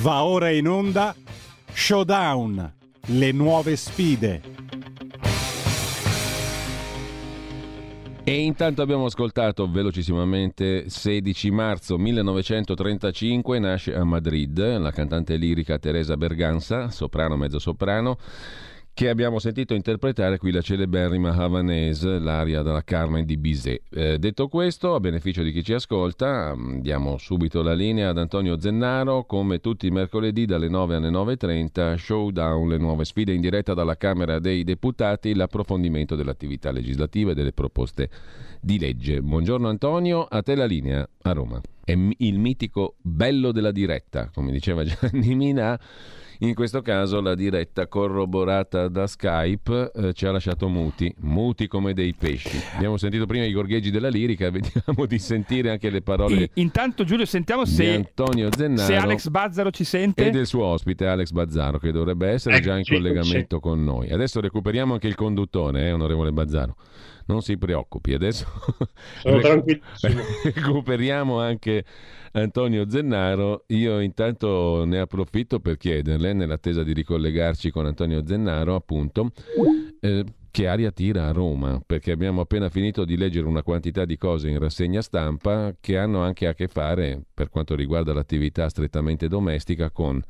Va ora in onda Showdown, le nuove sfide. E intanto abbiamo ascoltato velocissimamente 16 marzo 1935 nasce a Madrid la cantante lirica Teresa Berganza, soprano mezzo soprano che abbiamo sentito interpretare qui la celeberrima Havanese, l'aria della Carmen di Bizet. Eh, detto questo, a beneficio di chi ci ascolta, mm, diamo subito la linea ad Antonio Zennaro, come tutti i mercoledì dalle 9 alle 9.30, showdown, le nuove sfide in diretta dalla Camera dei Deputati, l'approfondimento dell'attività legislativa e delle proposte di legge. Buongiorno Antonio, a te la linea a Roma. È il mitico bello della diretta, come diceva Gianni Mina in questo caso la diretta corroborata da Skype eh, ci ha lasciato muti, muti come dei pesci. Abbiamo sentito prima i gorgheggi della lirica, vediamo di sentire anche le parole. I, intanto Giulio sentiamo se Antonio Zennaro se Alex Bazzaro ci sente e del suo ospite Alex Bazzaro che dovrebbe essere ecco, già in collegamento con noi. Adesso recuperiamo anche il conduttore, eh, onorevole Bazzaro non si preoccupi, adesso recuperiamo anche Antonio Zennaro. Io intanto ne approfitto per chiederle, nell'attesa di ricollegarci con Antonio Zennaro, appunto, eh, che aria tira a Roma, perché abbiamo appena finito di leggere una quantità di cose in rassegna stampa che hanno anche a che fare, per quanto riguarda l'attività strettamente domestica, con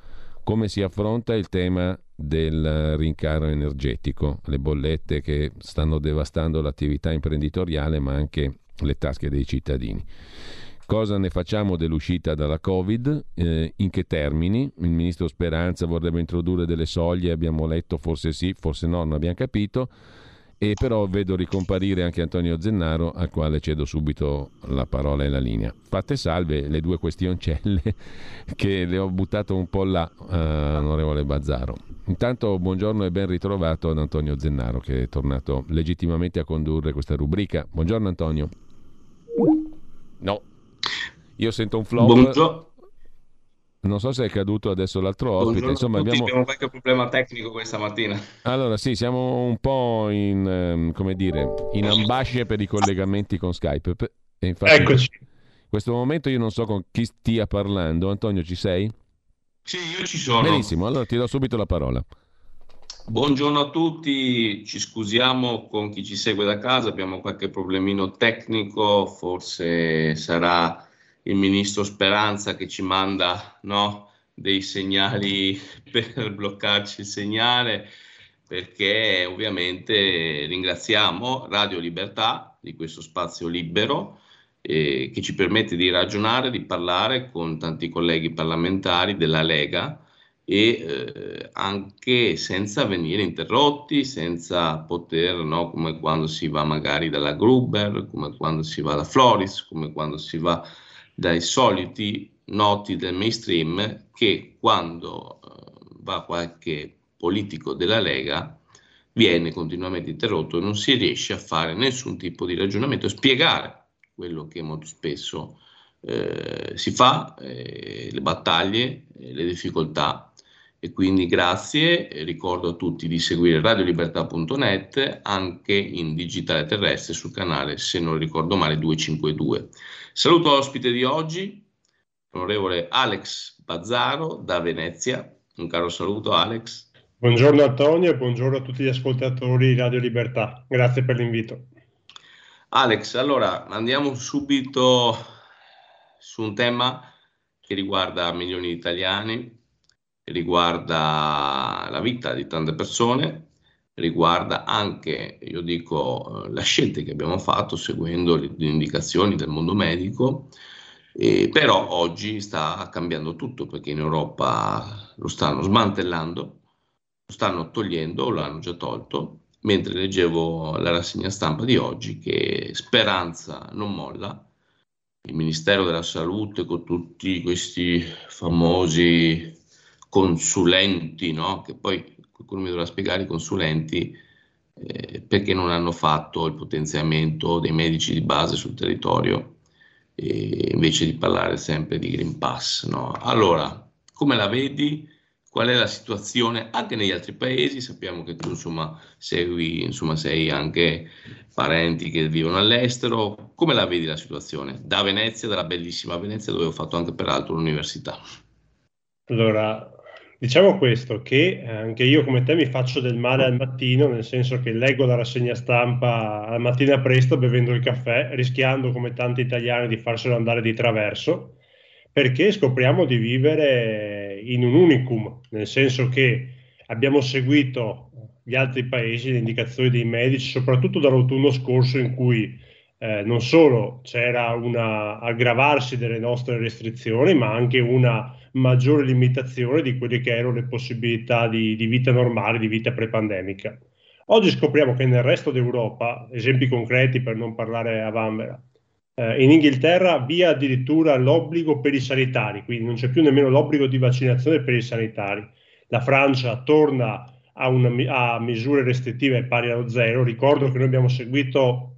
come si affronta il tema del rincaro energetico, le bollette che stanno devastando l'attività imprenditoriale ma anche le tasche dei cittadini. Cosa ne facciamo dell'uscita dalla Covid? Eh, in che termini? Il ministro Speranza vorrebbe introdurre delle soglie, abbiamo letto forse sì, forse no, non abbiamo capito. E però vedo ricomparire anche Antonio Zennaro, al quale cedo subito la parola e la linea. Fatte salve le due questioncelle che le ho buttato un po' là, uh, onorevole Bazzaro. Intanto buongiorno e ben ritrovato ad Antonio Zennaro che è tornato legittimamente a condurre questa rubrica. Buongiorno Antonio. No, io sento un flop. Buongiorno. Non so se è caduto adesso l'altro ospite. Insomma, abbiamo... abbiamo qualche problema tecnico questa mattina. Allora, sì, siamo un po' in, ehm, come dire, in ambasce per i collegamenti con Skype. E infatti, Eccoci. In questo momento io non so con chi stia parlando. Antonio, ci sei? Sì, io ci sono. Benissimo, allora ti do subito la parola. Buongiorno a tutti, ci scusiamo con chi ci segue da casa, abbiamo qualche problemino tecnico, forse sarà il ministro Speranza che ci manda no, dei segnali per bloccarci il segnale, perché ovviamente ringraziamo Radio Libertà di questo spazio libero eh, che ci permette di ragionare, di parlare con tanti colleghi parlamentari della Lega e eh, anche senza venire interrotti, senza poter, no, come quando si va magari dalla Gruber, come quando si va da Floris, come quando si va dai soliti noti del mainstream che quando eh, va qualche politico della Lega viene continuamente interrotto e non si riesce a fare nessun tipo di ragionamento, spiegare quello che molto spesso eh, si fa, eh, le battaglie, eh, le difficoltà. E quindi grazie, ricordo a tutti di seguire radiolibertà.net anche in digitale terrestre sul canale, se non ricordo male, 252. Saluto l'ospite di oggi, l'onorevole Alex Bazzaro da Venezia. Un caro saluto Alex. Buongiorno Antonio e buongiorno a tutti gli ascoltatori di Radio Libertà. Grazie per l'invito. Alex, allora andiamo subito su un tema che riguarda milioni di italiani, riguarda la vita di tante persone riguarda anche, io dico, le scelte che abbiamo fatto seguendo le, indicazioni del mondo medico, eh, però oggi sta cambiando tutto perché in Europa lo stanno smantellando, lo stanno togliendo, lo hanno già tolto, mentre leggevo la rassegna stampa di oggi che Speranza non molla, il Ministero della Salute con tutti questi famosi consulenti, no? che poi qualcuno mi dovrà spiegare i consulenti eh, perché non hanno fatto il potenziamento dei medici di base sul territorio eh, invece di parlare sempre di Green Pass. No? Allora, come la vedi? Qual è la situazione anche negli altri paesi? Sappiamo che tu insomma segui, insomma sei anche parenti che vivono all'estero. Come la vedi la situazione? Da Venezia, dalla bellissima Venezia dove ho fatto anche peraltro l'università. Allora, diciamo questo, che anche io come te mi faccio del male al mattino, nel senso che leggo la rassegna stampa al mattina presto bevendo il caffè, rischiando come tanti italiani di farselo andare di traverso, perché scopriamo di vivere in un unicum, nel senso che abbiamo seguito gli altri paesi, le indicazioni dei medici, soprattutto dall'autunno scorso in cui eh, non solo c'era un aggravarsi delle nostre restrizioni, ma anche una maggiore limitazione di quelle che erano le possibilità di, di vita normale, di vita prepandemica. Oggi scopriamo che nel resto d'Europa, esempi concreti per non parlare a Vanvera, eh, in Inghilterra via addirittura l'obbligo per i sanitari, quindi non c'è più nemmeno l'obbligo di vaccinazione per i sanitari. La Francia torna a, una, a misure restrittive pari allo zero. Ricordo che noi abbiamo seguito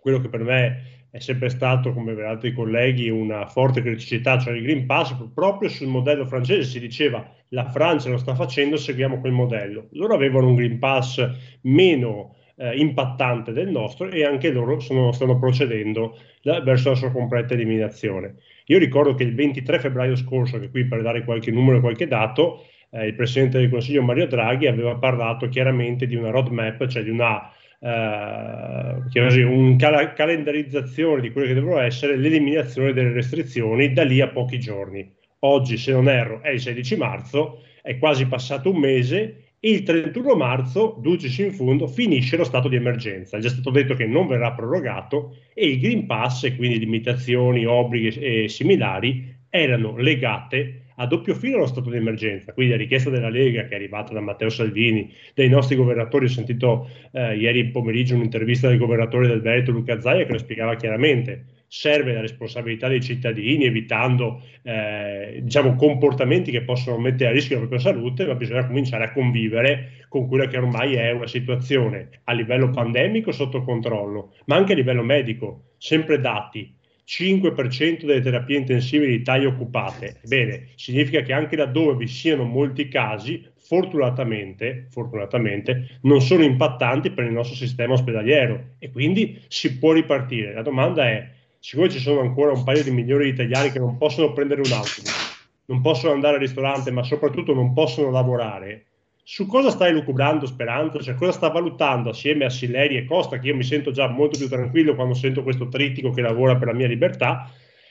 quello che per me è sempre stato, come per altri colleghi, una forte criticità, cioè il Green Pass, proprio sul modello francese si diceva la Francia lo sta facendo, seguiamo quel modello. Loro avevano un Green Pass meno eh, impattante del nostro e anche loro sono, stanno procedendo la, verso la sua completa eliminazione. Io ricordo che il 23 febbraio scorso, che qui per dare qualche numero e qualche dato, eh, il Presidente del Consiglio Mario Draghi aveva parlato chiaramente di una roadmap, cioè di una eh, un cal- calendarizzazione di quelle che devono essere l'eliminazione delle restrizioni da lì a pochi giorni. Oggi, se non erro, è il 16 marzo, è quasi passato un mese il 31 marzo, dulcis in fondo, finisce lo stato di emergenza. È già stato detto che non verrà prorogato e il Green Pass, e quindi limitazioni, obblighi e similari, erano legate a doppio filo lo stato di emergenza, quindi la richiesta della Lega che è arrivata da Matteo Salvini, dei nostri governatori, ho sentito eh, ieri pomeriggio un'intervista del governatore del Veneto Luca Zaia che lo spiegava chiaramente, serve la responsabilità dei cittadini evitando eh, diciamo, comportamenti che possono mettere a rischio la propria salute, ma bisogna cominciare a convivere con quella che ormai è una situazione a livello pandemico sotto controllo, ma anche a livello medico, sempre dati 5% delle terapie intensive in Italia occupate. Bene, significa che anche laddove vi siano molti casi, fortunatamente, fortunatamente, non sono impattanti per il nostro sistema ospedaliero e quindi si può ripartire. La domanda è, siccome ci sono ancora un paio di milioni di italiani che non possono prendere un autobus, non possono andare al ristorante, ma soprattutto non possono lavorare, su cosa stai lucubrando Speranza? Cioè, cosa sta valutando assieme a Silleri e Costa, che io mi sento già molto più tranquillo quando sento questo trittico che lavora per la mia libertà?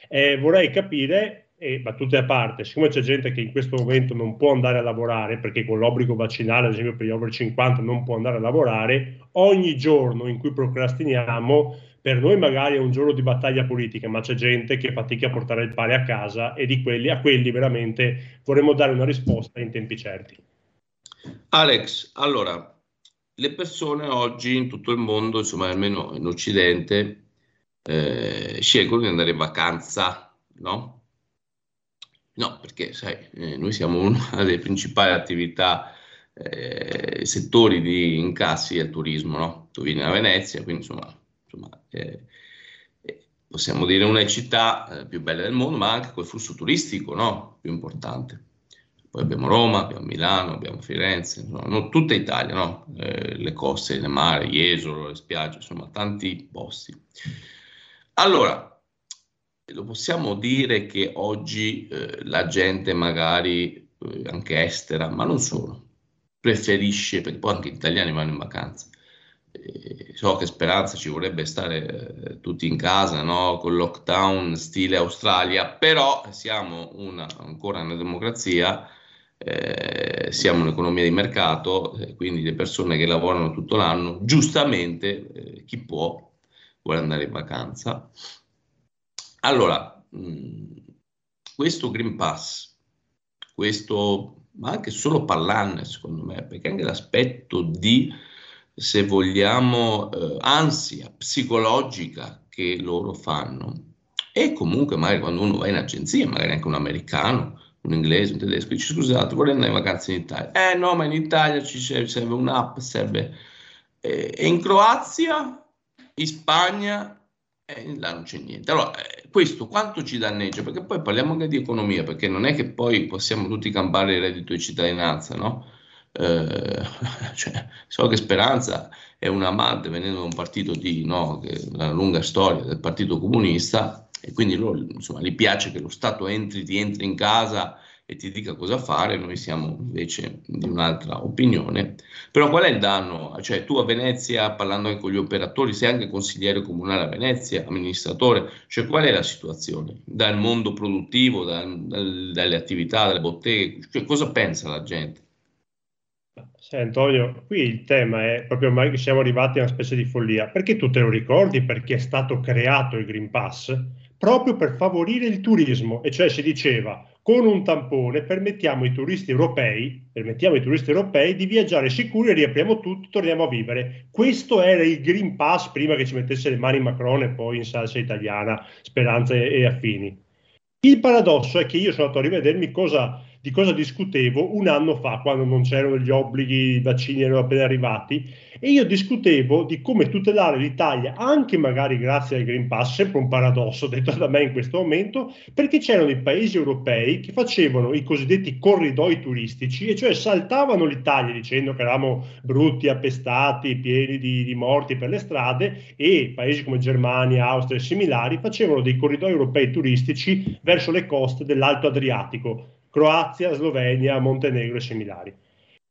Eh, vorrei capire, e battute a parte, siccome c'è gente che in questo momento non può andare a lavorare, perché con l'obbligo vaccinale, ad esempio per gli over 50, non può andare a lavorare, ogni giorno in cui procrastiniamo, per noi magari è un giorno di battaglia politica, ma c'è gente che fatica a portare il pane a casa e quelli, a quelli veramente vorremmo dare una risposta in tempi certi. Alex, allora, le persone oggi in tutto il mondo, insomma almeno in Occidente, eh, scelgono di andare in vacanza, no? No, perché sai, eh, noi siamo una delle principali attività, eh, settori di incassi il turismo, no? Tu vieni a Venezia, quindi insomma, insomma eh, eh, possiamo dire una città eh, più bella del mondo, ma anche col flusso turistico, no? Più importante. Poi abbiamo Roma, abbiamo Milano, abbiamo Firenze, insomma, no, tutta Italia, no? eh, le coste, le mare, Jesolo, le spiagge, insomma, tanti posti. Allora, lo possiamo dire che oggi eh, la gente magari eh, anche estera, ma non solo, preferisce, perché poi anche gli italiani vanno in vacanza. Eh, so che speranza ci vorrebbe stare eh, tutti in casa, no? Con lockdown stile Australia, però siamo una, ancora una democrazia eh, siamo un'economia di mercato, eh, quindi le persone che lavorano tutto l'anno, giustamente eh, chi può vuole andare in vacanza. Allora, mh, mm, questo Green Pass, questo, ma anche solo parlarne secondo me, perché anche l'aspetto di, se vogliamo, eh, ansia psicologica che loro fanno, e comunque magari quando uno va in agenzia, magari anche un americano, un inglese, un tedesco, dice scusate, vorrei andare in vacanza in Italia. Eh no, ma in Italia ci serve un'app, serve... Eh, e in Croazia, in Spagna, eh, là non c'è niente. Allora, eh, questo quanto ci danneggia? Perché poi parliamo anche di economia, perché non è che poi possiamo tutti campare il reddito di cittadinanza, no? Eh, cioè, so che Speranza è un amante venendo da un partito di, no, che, una lunga storia del Partito Comunista, e quindi loro insomma, gli piace che lo Stato entri, ti entri in casa e ti dica cosa fare, noi siamo invece di un'altra opinione. Però qual è il danno? Cioè tu a Venezia, parlando anche con gli operatori, sei anche consigliere comunale a Venezia, amministratore, cioè qual è la situazione? Dal mondo produttivo, dal, dal, dalle attività, dalle botteghe, cioè, cosa pensa la gente? Sì, Antonio, qui il tema è proprio ormai che siamo arrivati a una specie di follia. Perché tu te lo ricordi? Perché è stato creato il Green Pass proprio per favorire il turismo, e cioè si diceva con un tampone permettiamo ai turisti europei, permettiamo ai turisti europei di viaggiare sicuri riapriamo tutto, torniamo a vivere. Questo era il Green Pass prima che ci mettesse le mani Macron e poi in salsa italiana, Speranza e, e affini. Il paradosso è che io sono andato a rivedermi cosa di cosa discutevo un anno fa, quando non c'erano gli obblighi, i vaccini erano appena arrivati, e io discutevo di come tutelare l'Italia, anche magari grazie al Green Pass, sempre un paradosso detto da me in questo momento, perché c'erano i paesi europei che facevano i cosiddetti corridoi turistici, e cioè saltavano l'Italia dicendo che eravamo brutti, appestati, pieni di, di morti per le strade, e paesi come Germania, Austria e similari facevano dei corridoi europei turistici verso le coste dell'Alto Adriatico Croazia, Slovenia, Montenegro e similari.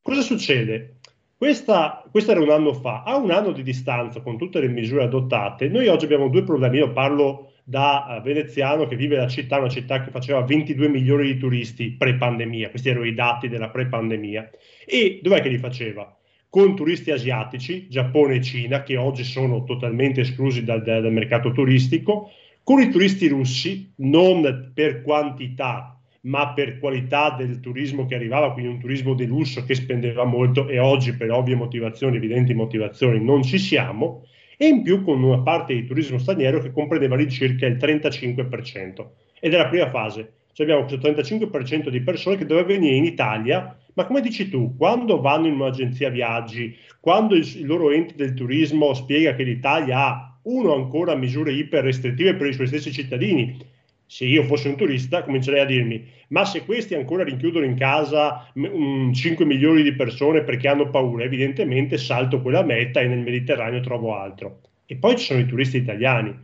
Cosa succede? Questa, questo era un anno fa, a un anno di distanza con tutte le misure adottate, noi oggi abbiamo due problemi. Io parlo da uh, veneziano che vive la città, una città che faceva 22 milioni di turisti pre-pandemia, questi erano i dati della pre-pandemia. E dov'è che li faceva? Con turisti asiatici, Giappone e Cina, che oggi sono totalmente esclusi dal, dal mercato turistico, con i turisti russi, non per quantità, ma per qualità del turismo che arrivava, quindi un turismo di lusso che spendeva molto e oggi per ovvie motivazioni, evidenti motivazioni, non ci siamo, e in più con una parte di turismo straniero che comprendeva all'incirca il 35%. Ed è la prima fase, cioè abbiamo questo 35% di persone che doveva venire in Italia, ma come dici tu, quando vanno in un'agenzia viaggi, quando il, il loro ente del turismo spiega che l'Italia ha uno ancora misure iper restrittive per i suoi stessi cittadini, se io fossi un turista comincerei a dirmi ma se questi ancora rinchiudono in casa um, 5 milioni di persone perché hanno paura evidentemente salto quella meta e nel Mediterraneo trovo altro. E poi ci sono i turisti italiani.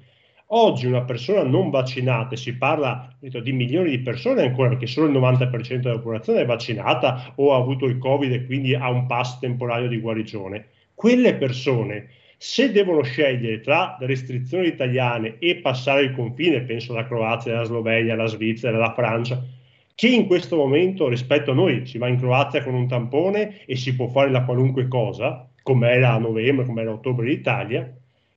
Oggi una persona non vaccinata si parla detto, di milioni di persone ancora perché solo il 90% della popolazione è vaccinata o ha avuto il covid e quindi ha un pass temporaneo di guarigione quelle persone se devono scegliere tra restrizioni italiane e passare il confine, penso alla Croazia, alla Slovenia, alla Svizzera, alla Francia, che in questo momento rispetto a noi si va in Croazia con un tampone e si può fare la qualunque cosa, come era a novembre, come era a ottobre in Italia,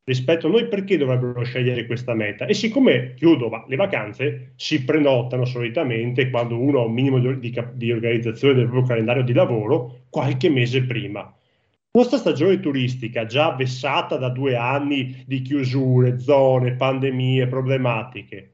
rispetto a noi perché dovrebbero scegliere questa meta? E siccome, chiudo, va, le vacanze si prenotano solitamente quando uno ha un minimo di, di, di organizzazione del proprio calendario di lavoro qualche mese prima nostra stagione turistica, già vessata da due anni di chiusure, zone, pandemie, problematiche,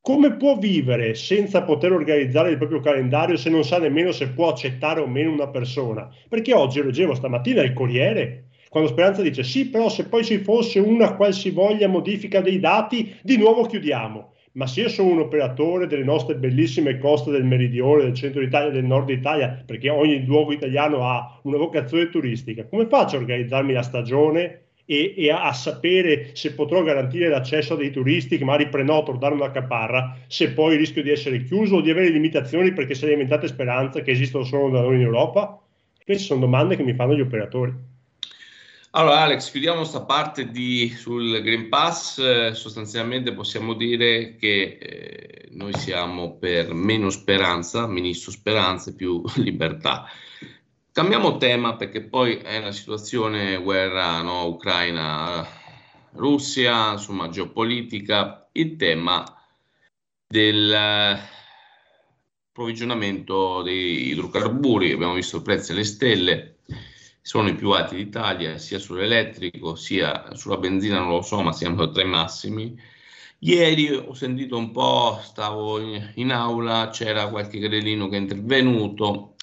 come può vivere senza poter organizzare il proprio calendario se non sa nemmeno se può accettare o meno una persona? Perché oggi leggevo stamattina il Corriere, quando Speranza dice sì, però se poi ci fosse una qualsivoglia modifica dei dati, di nuovo chiudiamo ma se io sono un operatore delle nostre bellissime coste del meridione, del centro Italia, del nord Italia, perché ogni luogo italiano ha una vocazione turistica, come faccio a organizzarmi la stagione e, e a, a, sapere se potrò garantire l'accesso a dei turisti che magari prenoto o danno una caparra, se poi rischio di essere chiuso o di avere limitazioni perché se alimentate speranze che esistono solo da noi in Europa? Queste sono domande che mi fanno gli operatori. Allora Alex, chiudiamo questa parte di, sul Green Pass, eh, sostanzialmente possiamo dire che eh, noi siamo per meno speranza, ministro speranza e più libertà. Cambiamo tema perché poi è una situazione guerra no, Ucraina-Russia, insomma geopolitica, il tema del eh, approvvigionamento dei idrocarburi, abbiamo visto i prezzi alle stelle sono i più alti d'Italia, sia sull'elettrico sia sulla benzina, non lo so, ma siamo tra i massimi. Ieri ho sentito un po', stavo in, in aula, c'era qualche grellino che è intervenuto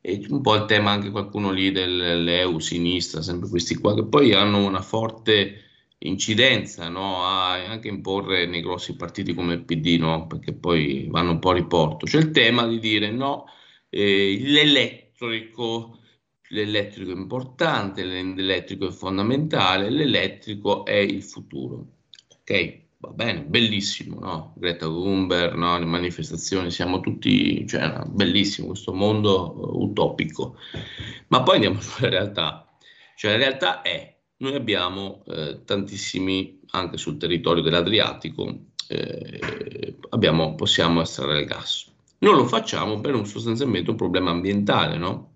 e un po' il tema anche qualcuno lì dell'EU, sinistra, sempre questi qua, che poi hanno una forte incidenza no? a anche imporre nei grossi partiti come il PD, no? perché poi vanno un po' a riporto. C'è il tema di dire no, eh, l'elettrico l'elettrico è importante, l'elettrico è fondamentale, l'elettrico è il futuro. Ok? va bene, bellissimo, no? Greta Thunberg, no? le manifestazioni, siamo tutti, cioè, bellissimo questo mondo uh, utopico. Ma poi andiamo sulla realtà. Cioè, la realtà è, noi abbiamo eh, tantissimi, anche sul territorio dell'Adriatico, eh, abbiamo, possiamo estrarre il gas. Non lo facciamo per un sostanzialmente un problema ambientale, no?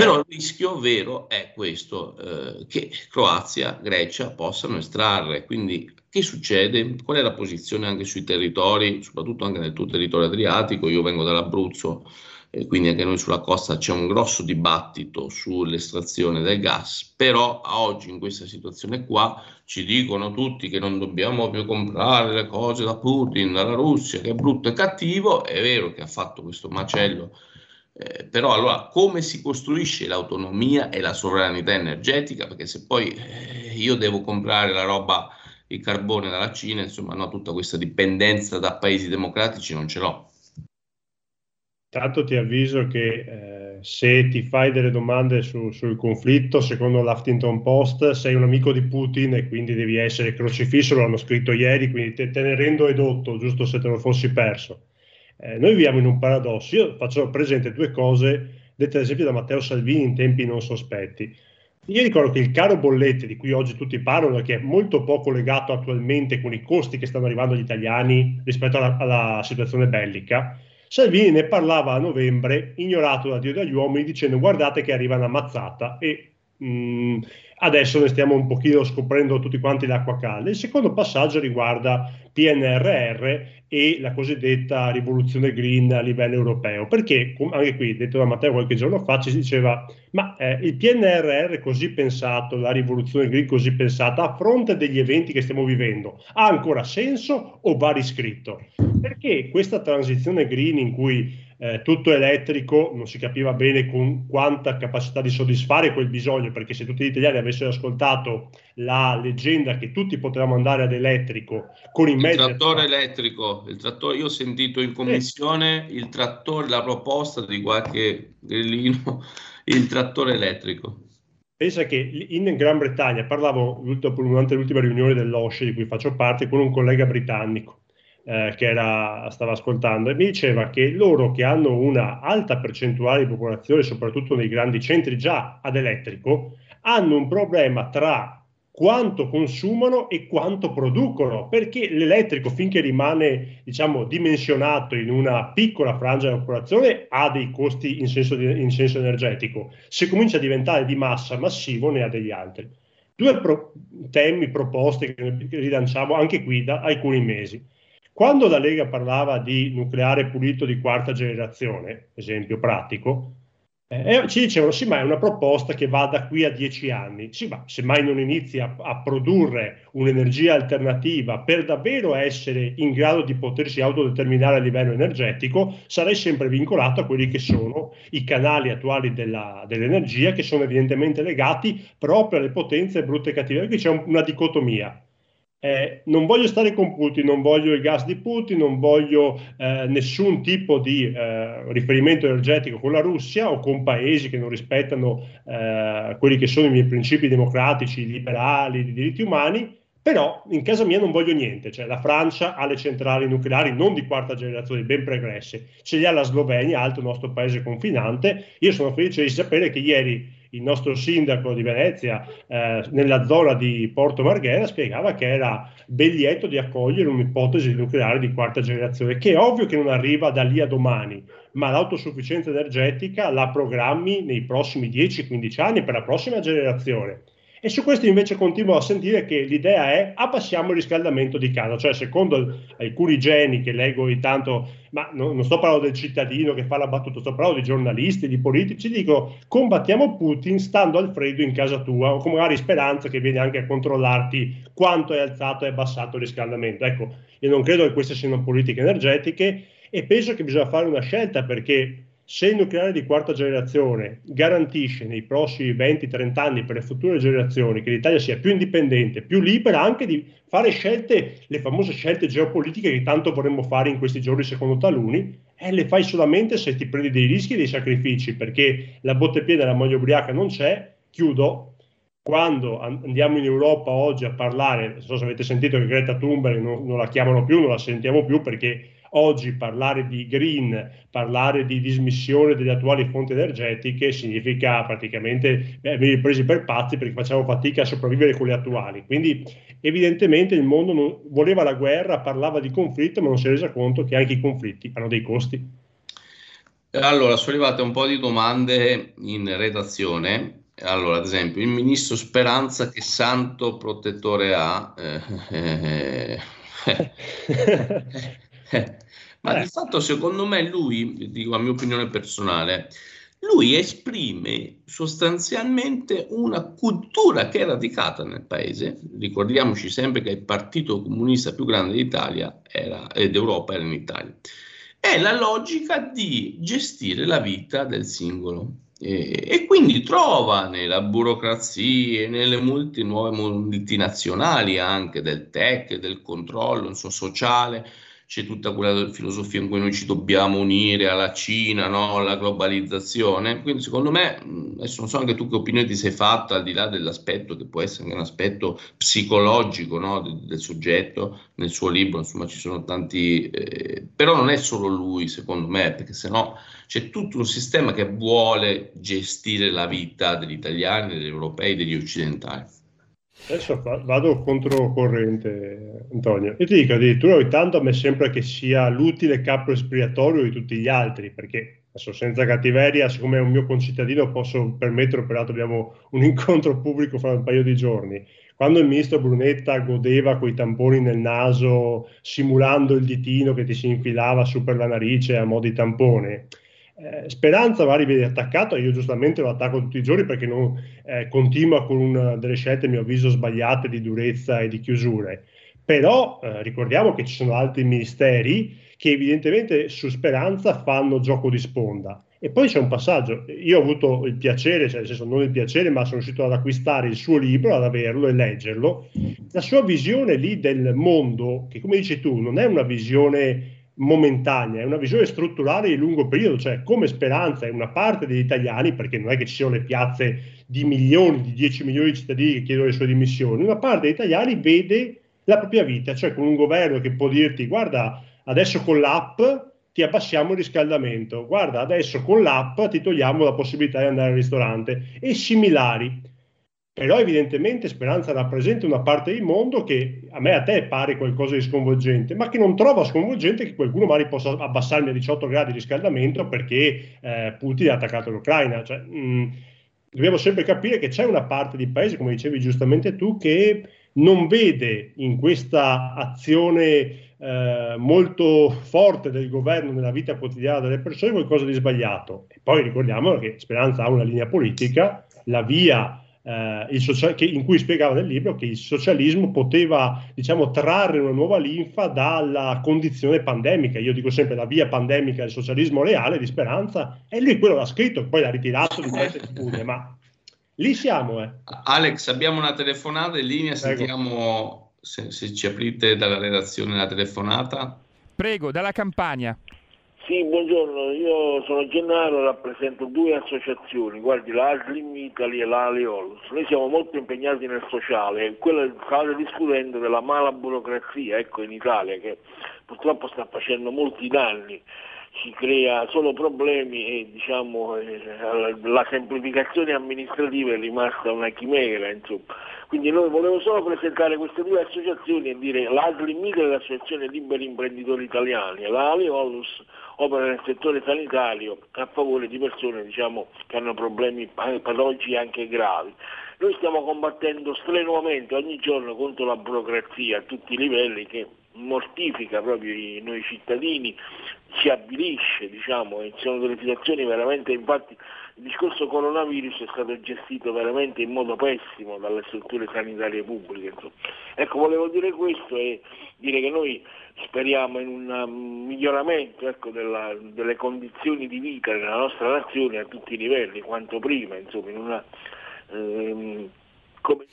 Però il rischio vero è questo, eh, che Croazia, Grecia possano estrarre. Quindi che succede? Qual è la posizione anche sui territori, soprattutto anche nel tuo territorio adriatico? Io vengo dall'Abruzzo, eh, quindi anche noi sulla costa c'è un grosso dibattito sull'estrazione del gas, però oggi in questa situazione qua ci dicono tutti che non dobbiamo più comprare le cose da Putin, dalla Russia, che è brutto e cattivo, è vero che ha fatto questo macello, eh, però allora come si costruisce l'autonomia e la sovranità energetica? Perché se poi eh, io devo comprare la roba, il carbone dalla Cina, insomma, no, tutta questa dipendenza da paesi democratici non ce l'ho. Tanto ti avviso che eh, se ti fai delle domande su, sul conflitto, secondo l'Huffington Post, sei un amico di Putin e quindi devi essere crocifisso, lo hanno scritto ieri, quindi te, te ne rendo edotto, giusto se te lo fossi perso. Eh, noi viviamo in un paradosso. Io faccio presente due cose dette ad esempio da Matteo Salvini in tempi non sospetti. Io ricordo che il caro bollette di cui oggi tutti parlano, che è molto poco legato attualmente con i costi che stanno arrivando agli italiani rispetto alla, alla situazione bellica, Salvini ne parlava a novembre, ignorato da Dio e dagli uomini, dicendo guardate che arriva una mazzata e mh, mm, adesso ne stiamo un pochino scoprendo tutti quanti l'acqua calda. Il secondo passaggio riguarda PNRR e la cosiddetta rivoluzione green a livello europeo, perché anche qui, detto da Matteo qualche giorno fa, ci si diceva, ma eh, il PNRR così pensato, la rivoluzione green così pensata, a fronte degli eventi che stiamo vivendo, ha ancora senso o va riscritto? Perché questa transizione green in cui eh, tutto elettrico, non si capiva bene con quanta capacità di soddisfare quel bisogno, perché se tutti gli italiani avessero ascoltato la leggenda che tutti potevamo andare ad elettrico con i mezzi... Il trattore elettrico, il trattore, io ho sentito in commissione eh. il trattore, la proposta di qualche grillino, il trattore elettrico. Pensa che in Gran Bretagna, parlavo durante l'ultima riunione dell'OSCE di cui faccio parte con un collega britannico, eh, che era, stava ascoltando e mi diceva che loro che hanno una alta percentuale di popolazione, soprattutto nei grandi centri già ad elettrico, hanno un problema tra quanto consumano e quanto producono, perché l'elettrico finché rimane diciamo, dimensionato in una piccola frangia della popolazione ha dei costi in senso, di, in senso energetico, se comincia a diventare di massa massivo ne ha degli altri. Due pro- temi proposte che rilanciamo anche qui da alcuni mesi. Quando la Lega parlava di nucleare pulito di quarta generazione, esempio pratico, eh, ci dicevano sì, ma è una proposta che va da qui a dieci anni. Sì, ma se mai non inizi a, a, produrre un'energia alternativa per davvero essere in grado di potersi autodeterminare a livello energetico, sarai sempre vincolato a quelli che sono i canali attuali della, dell'energia, che sono evidentemente legati proprio alle potenze brutte e cattive. Qui c'è un, una dicotomia eh, non voglio stare con Putin, non voglio il gas di Putin, non voglio eh, nessun tipo di eh, riferimento energetico con la Russia o con paesi che non rispettano eh, quelli che sono i miei principi democratici, liberali, di diritti umani, però in casa mia non voglio niente, cioè la Francia ha le centrali nucleari non di quarta generazione, ben pregresse, ce li ha la Slovenia, altro nostro paese confinante. Io sono felice di sapere che ieri il nostro sindaco di Venezia eh, nella zona di Porto Marghera spiegava che era ben lieto di accogliere un'ipotesi nucleare di quarta generazione, che è ovvio che non arriva da lì a domani, ma l'autosufficienza energetica la programmi nei prossimi 10-15 anni per la prossima generazione. E su questo invece continuo a sentire che l'idea è abbassiamo il riscaldamento di casa, cioè secondo alcuni geni che leggo intanto, ma non, non sto parlando del cittadino che fa la battuta, sto parlando di giornalisti, di politici, dico combattiamo Putin stando al freddo in casa tua o con magari speranza che viene anche a controllarti quanto è alzato e abbassato il riscaldamento. Ecco, io non credo che queste siano politiche energetiche e penso che bisogna fare una scelta perché se il nucleare di quarta generazione garantisce nei prossimi 20-30 anni per le future generazioni che l'Italia sia più indipendente, più libera anche di fare scelte, le famose scelte geopolitiche che tanto vorremmo fare in questi giorni secondo taluni, eh, le fai solamente se ti prendi dei rischi e dei sacrifici, perché la botte piena della moglie ubriaca non c'è, chiudo, quando andiamo in Europa oggi a parlare, non so se avete sentito che Greta Thunberg non, non la chiamano più, non la sentiamo più perché oggi parlare di green, parlare di dismissione delle attuali fonti energetiche significa praticamente eh, venire presi per pazzi perché facciamo fatica a sopravvivere con le attuali. Quindi evidentemente il mondo non, voleva la guerra, parlava di conflitto, ma non si è reso conto che anche i conflitti hanno dei costi. Allora, sono arrivate un po' di domande in redazione. Allora, ad esempio, il ministro Speranza che santo protettore ha? Eh, eh, eh, ma di fatto, secondo me, lui, dico la mia opinione personale, lui esprime sostanzialmente una cultura che è radicata nel paese. Ricordiamoci sempre che il partito comunista più grande d'Italia era, ed Europa era in Italia. È la logica di gestire la vita del singolo. E, e quindi trova nella burocrazia, nelle multi, nuove multinazionali anche del tech, del controllo insomma, sociale, c'è tutta quella filosofia in cui noi ci dobbiamo unire alla Cina, no? alla globalizzazione. Quindi secondo me, adesso non so anche tu che opinione ti sei fatta, al di là dell'aspetto che può essere anche un aspetto psicologico no? del, del, soggetto, nel suo libro, insomma ci sono tanti... Eh, però non è solo lui, secondo me, perché sennò c'è tutto un sistema che vuole gestire la vita degli italiani, degli europei, degli occidentali. Adesso vado controcorrente, Antonio. E ti dico addirittura ogni tanto a me sembra che sia l'utile capo espiatorio di tutti gli altri, perché adesso senza cattiveria, siccome è un mio concittadino, posso permettere, peraltro abbiamo un incontro pubblico fra un paio di giorni. Quando il ministro Brunetta godeva con i tamponi nel naso, simulando il ditino che ti si infilava su per la narice a mo' di tampone, eh, Speranza magari viene attaccato, io giustamente lo attacco tutti i giorni perché non, eh, continua con una, delle scelte, a mio avviso, sbagliate di durezza e di chiusure. Però eh, ricordiamo che ci sono altri ministeri che evidentemente su Speranza fanno gioco di sponda. E poi c'è un passaggio, io ho avuto il piacere, cioè nel senso non il piacere, ma sono riuscito ad acquistare il suo libro, ad averlo e leggerlo. La sua visione lì del mondo, che come dici tu, non è una visione momentanea, è una visione strutturale di lungo periodo, cioè come speranza è una parte degli italiani, perché non è che ci siano le piazze di milioni, di 10 milioni di cittadini che chiedono le sue dimissioni, una parte degli italiani vede la propria vita, cioè con un governo che può dirti guarda adesso con l'app ti abbassiamo il riscaldamento, guarda adesso con l'app ti togliamo la possibilità di andare al ristorante e similari. Però evidentemente Speranza rappresenta una parte del mondo che a me a te pare qualcosa di sconvolgente, ma che non trova sconvolgente che qualcuno magari possa abbassarmi a 18 gradi di riscaldamento perché eh, Putin ha attaccato l'Ucraina. Cioè, mh, mm, dobbiamo sempre capire che c'è una parte di paese, come dicevi giustamente tu, che non vede in questa azione eh, molto forte del governo nella vita quotidiana delle persone qualcosa di sbagliato. E poi ricordiamo che Speranza ha una linea politica, la via eh, social- che, in cui spiegava nel libro che il socialismo poteva diciamo, trarre una nuova linfa dalla condizione pandemica. Io dico sempre la via pandemica del socialismo reale di speranza, e lui quello l'ha scritto, poi l'ha ritirato di queste spugne, ma lì siamo. Eh. Alex, abbiamo una telefonata in linea, Prego. sentiamo se, se ci aprite dalla redazione la telefonata. Prego, dalla campagna. Sì, buongiorno, io sono Gennaro, rappresento due associazioni, guardi la Aslim Italy e la Aleolus. Noi siamo molto impegnati nel sociale quello state discutendo della mala burocrazia ecco, in Italia che purtroppo sta facendo molti danni, ci crea solo problemi e diciamo, eh, la semplificazione amministrativa è rimasta una chimera. Insomma. Quindi noi volevo solo presentare queste due associazioni e dire l'Aslim Italy è l'associazione Liberi Imprenditori Italiani e la Aleolus opera nel settore sanitario a favore di persone diciamo, che hanno problemi patologici anche gravi. Noi stiamo combattendo strenuamente ogni giorno contro la burocrazia a tutti i livelli che mortifica proprio noi cittadini, ci avvilisce, diciamo, e sono delle situazioni veramente, infatti il discorso coronavirus è stato gestito veramente in modo pessimo dalle strutture sanitarie pubbliche. Insomma. Ecco, volevo dire questo e dire che noi speriamo in un um, miglioramento ecco, della, delle condizioni di vita nella nostra nazione a tutti i livelli, quanto prima, insomma, in una... Ehm, come...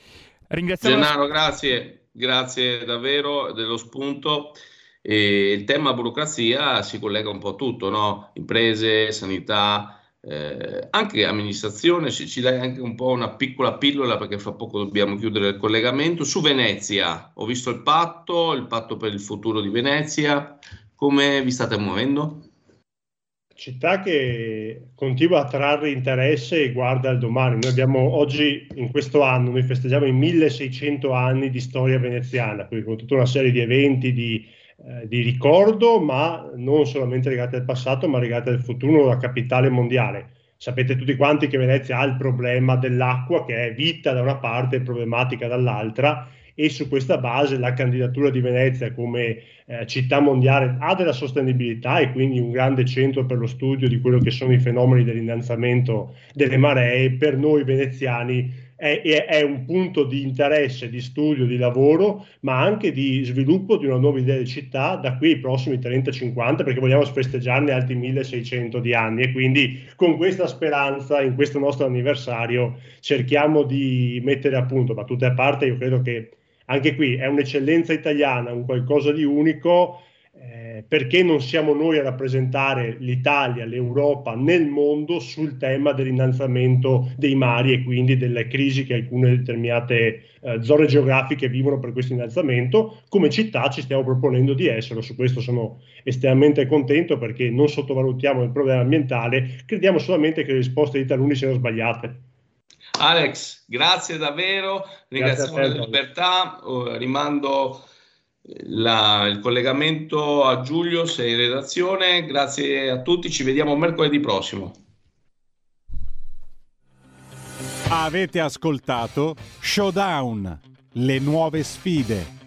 Gennaro, grazie, grazie davvero dello spunto. E il tema burocrazia si collega un po' a tutto, no? imprese, sanità, eh, anche amministrazione, se ci dai anche un po' una piccola pillola perché fra poco dobbiamo chiudere il collegamento. Su Venezia, ho visto il patto, il patto per il futuro di Venezia, come vi state muovendo? Città che continua a trarre interesse e guarda al domani. Noi abbiamo oggi, in questo anno, noi festeggiamo i 1600 anni di storia veneziana, quindi con tutta una serie di eventi, di eh, di ricordo, ma non solamente legate al passato, ma legate al futuro, la capitale mondiale. Sapete tutti quanti che Venezia ha il problema dell'acqua, che è vita da una parte e problematica dall'altra, e su questa base la candidatura di Venezia come eh, città mondiale ha della sostenibilità e quindi un grande centro per lo studio di quello che sono i fenomeni dell'innalzamento delle maree. Per noi veneziani è, è, un punto di interesse, di studio, di lavoro, ma anche di sviluppo di una nuova idea di città da qui ai prossimi 30-50, perché vogliamo festeggiarne altri 1600 di anni. E quindi con questa speranza, in questo nostro anniversario, cerchiamo di mettere a punto, battute a parte, io credo che anche qui è un'eccellenza italiana, un qualcosa di unico eh, perché non siamo noi a rappresentare l'Italia, l'Europa nel mondo sul tema dell'innalzamento dei mari e quindi delle crisi che alcune determinate eh, zone geografiche vivono per questo innalzamento. Come città ci stiamo proponendo di essere, su questo sono estremamente contento perché non sottovalutiamo il problema ambientale, crediamo solamente che le risposte di taluni siano sbagliate. Alex, grazie davvero, ringraziamo la libertà, oh, rimando la, il collegamento a Giulio, sei in redazione. Grazie a tutti, ci vediamo mercoledì prossimo. Avete ascoltato Showdown, le nuove sfide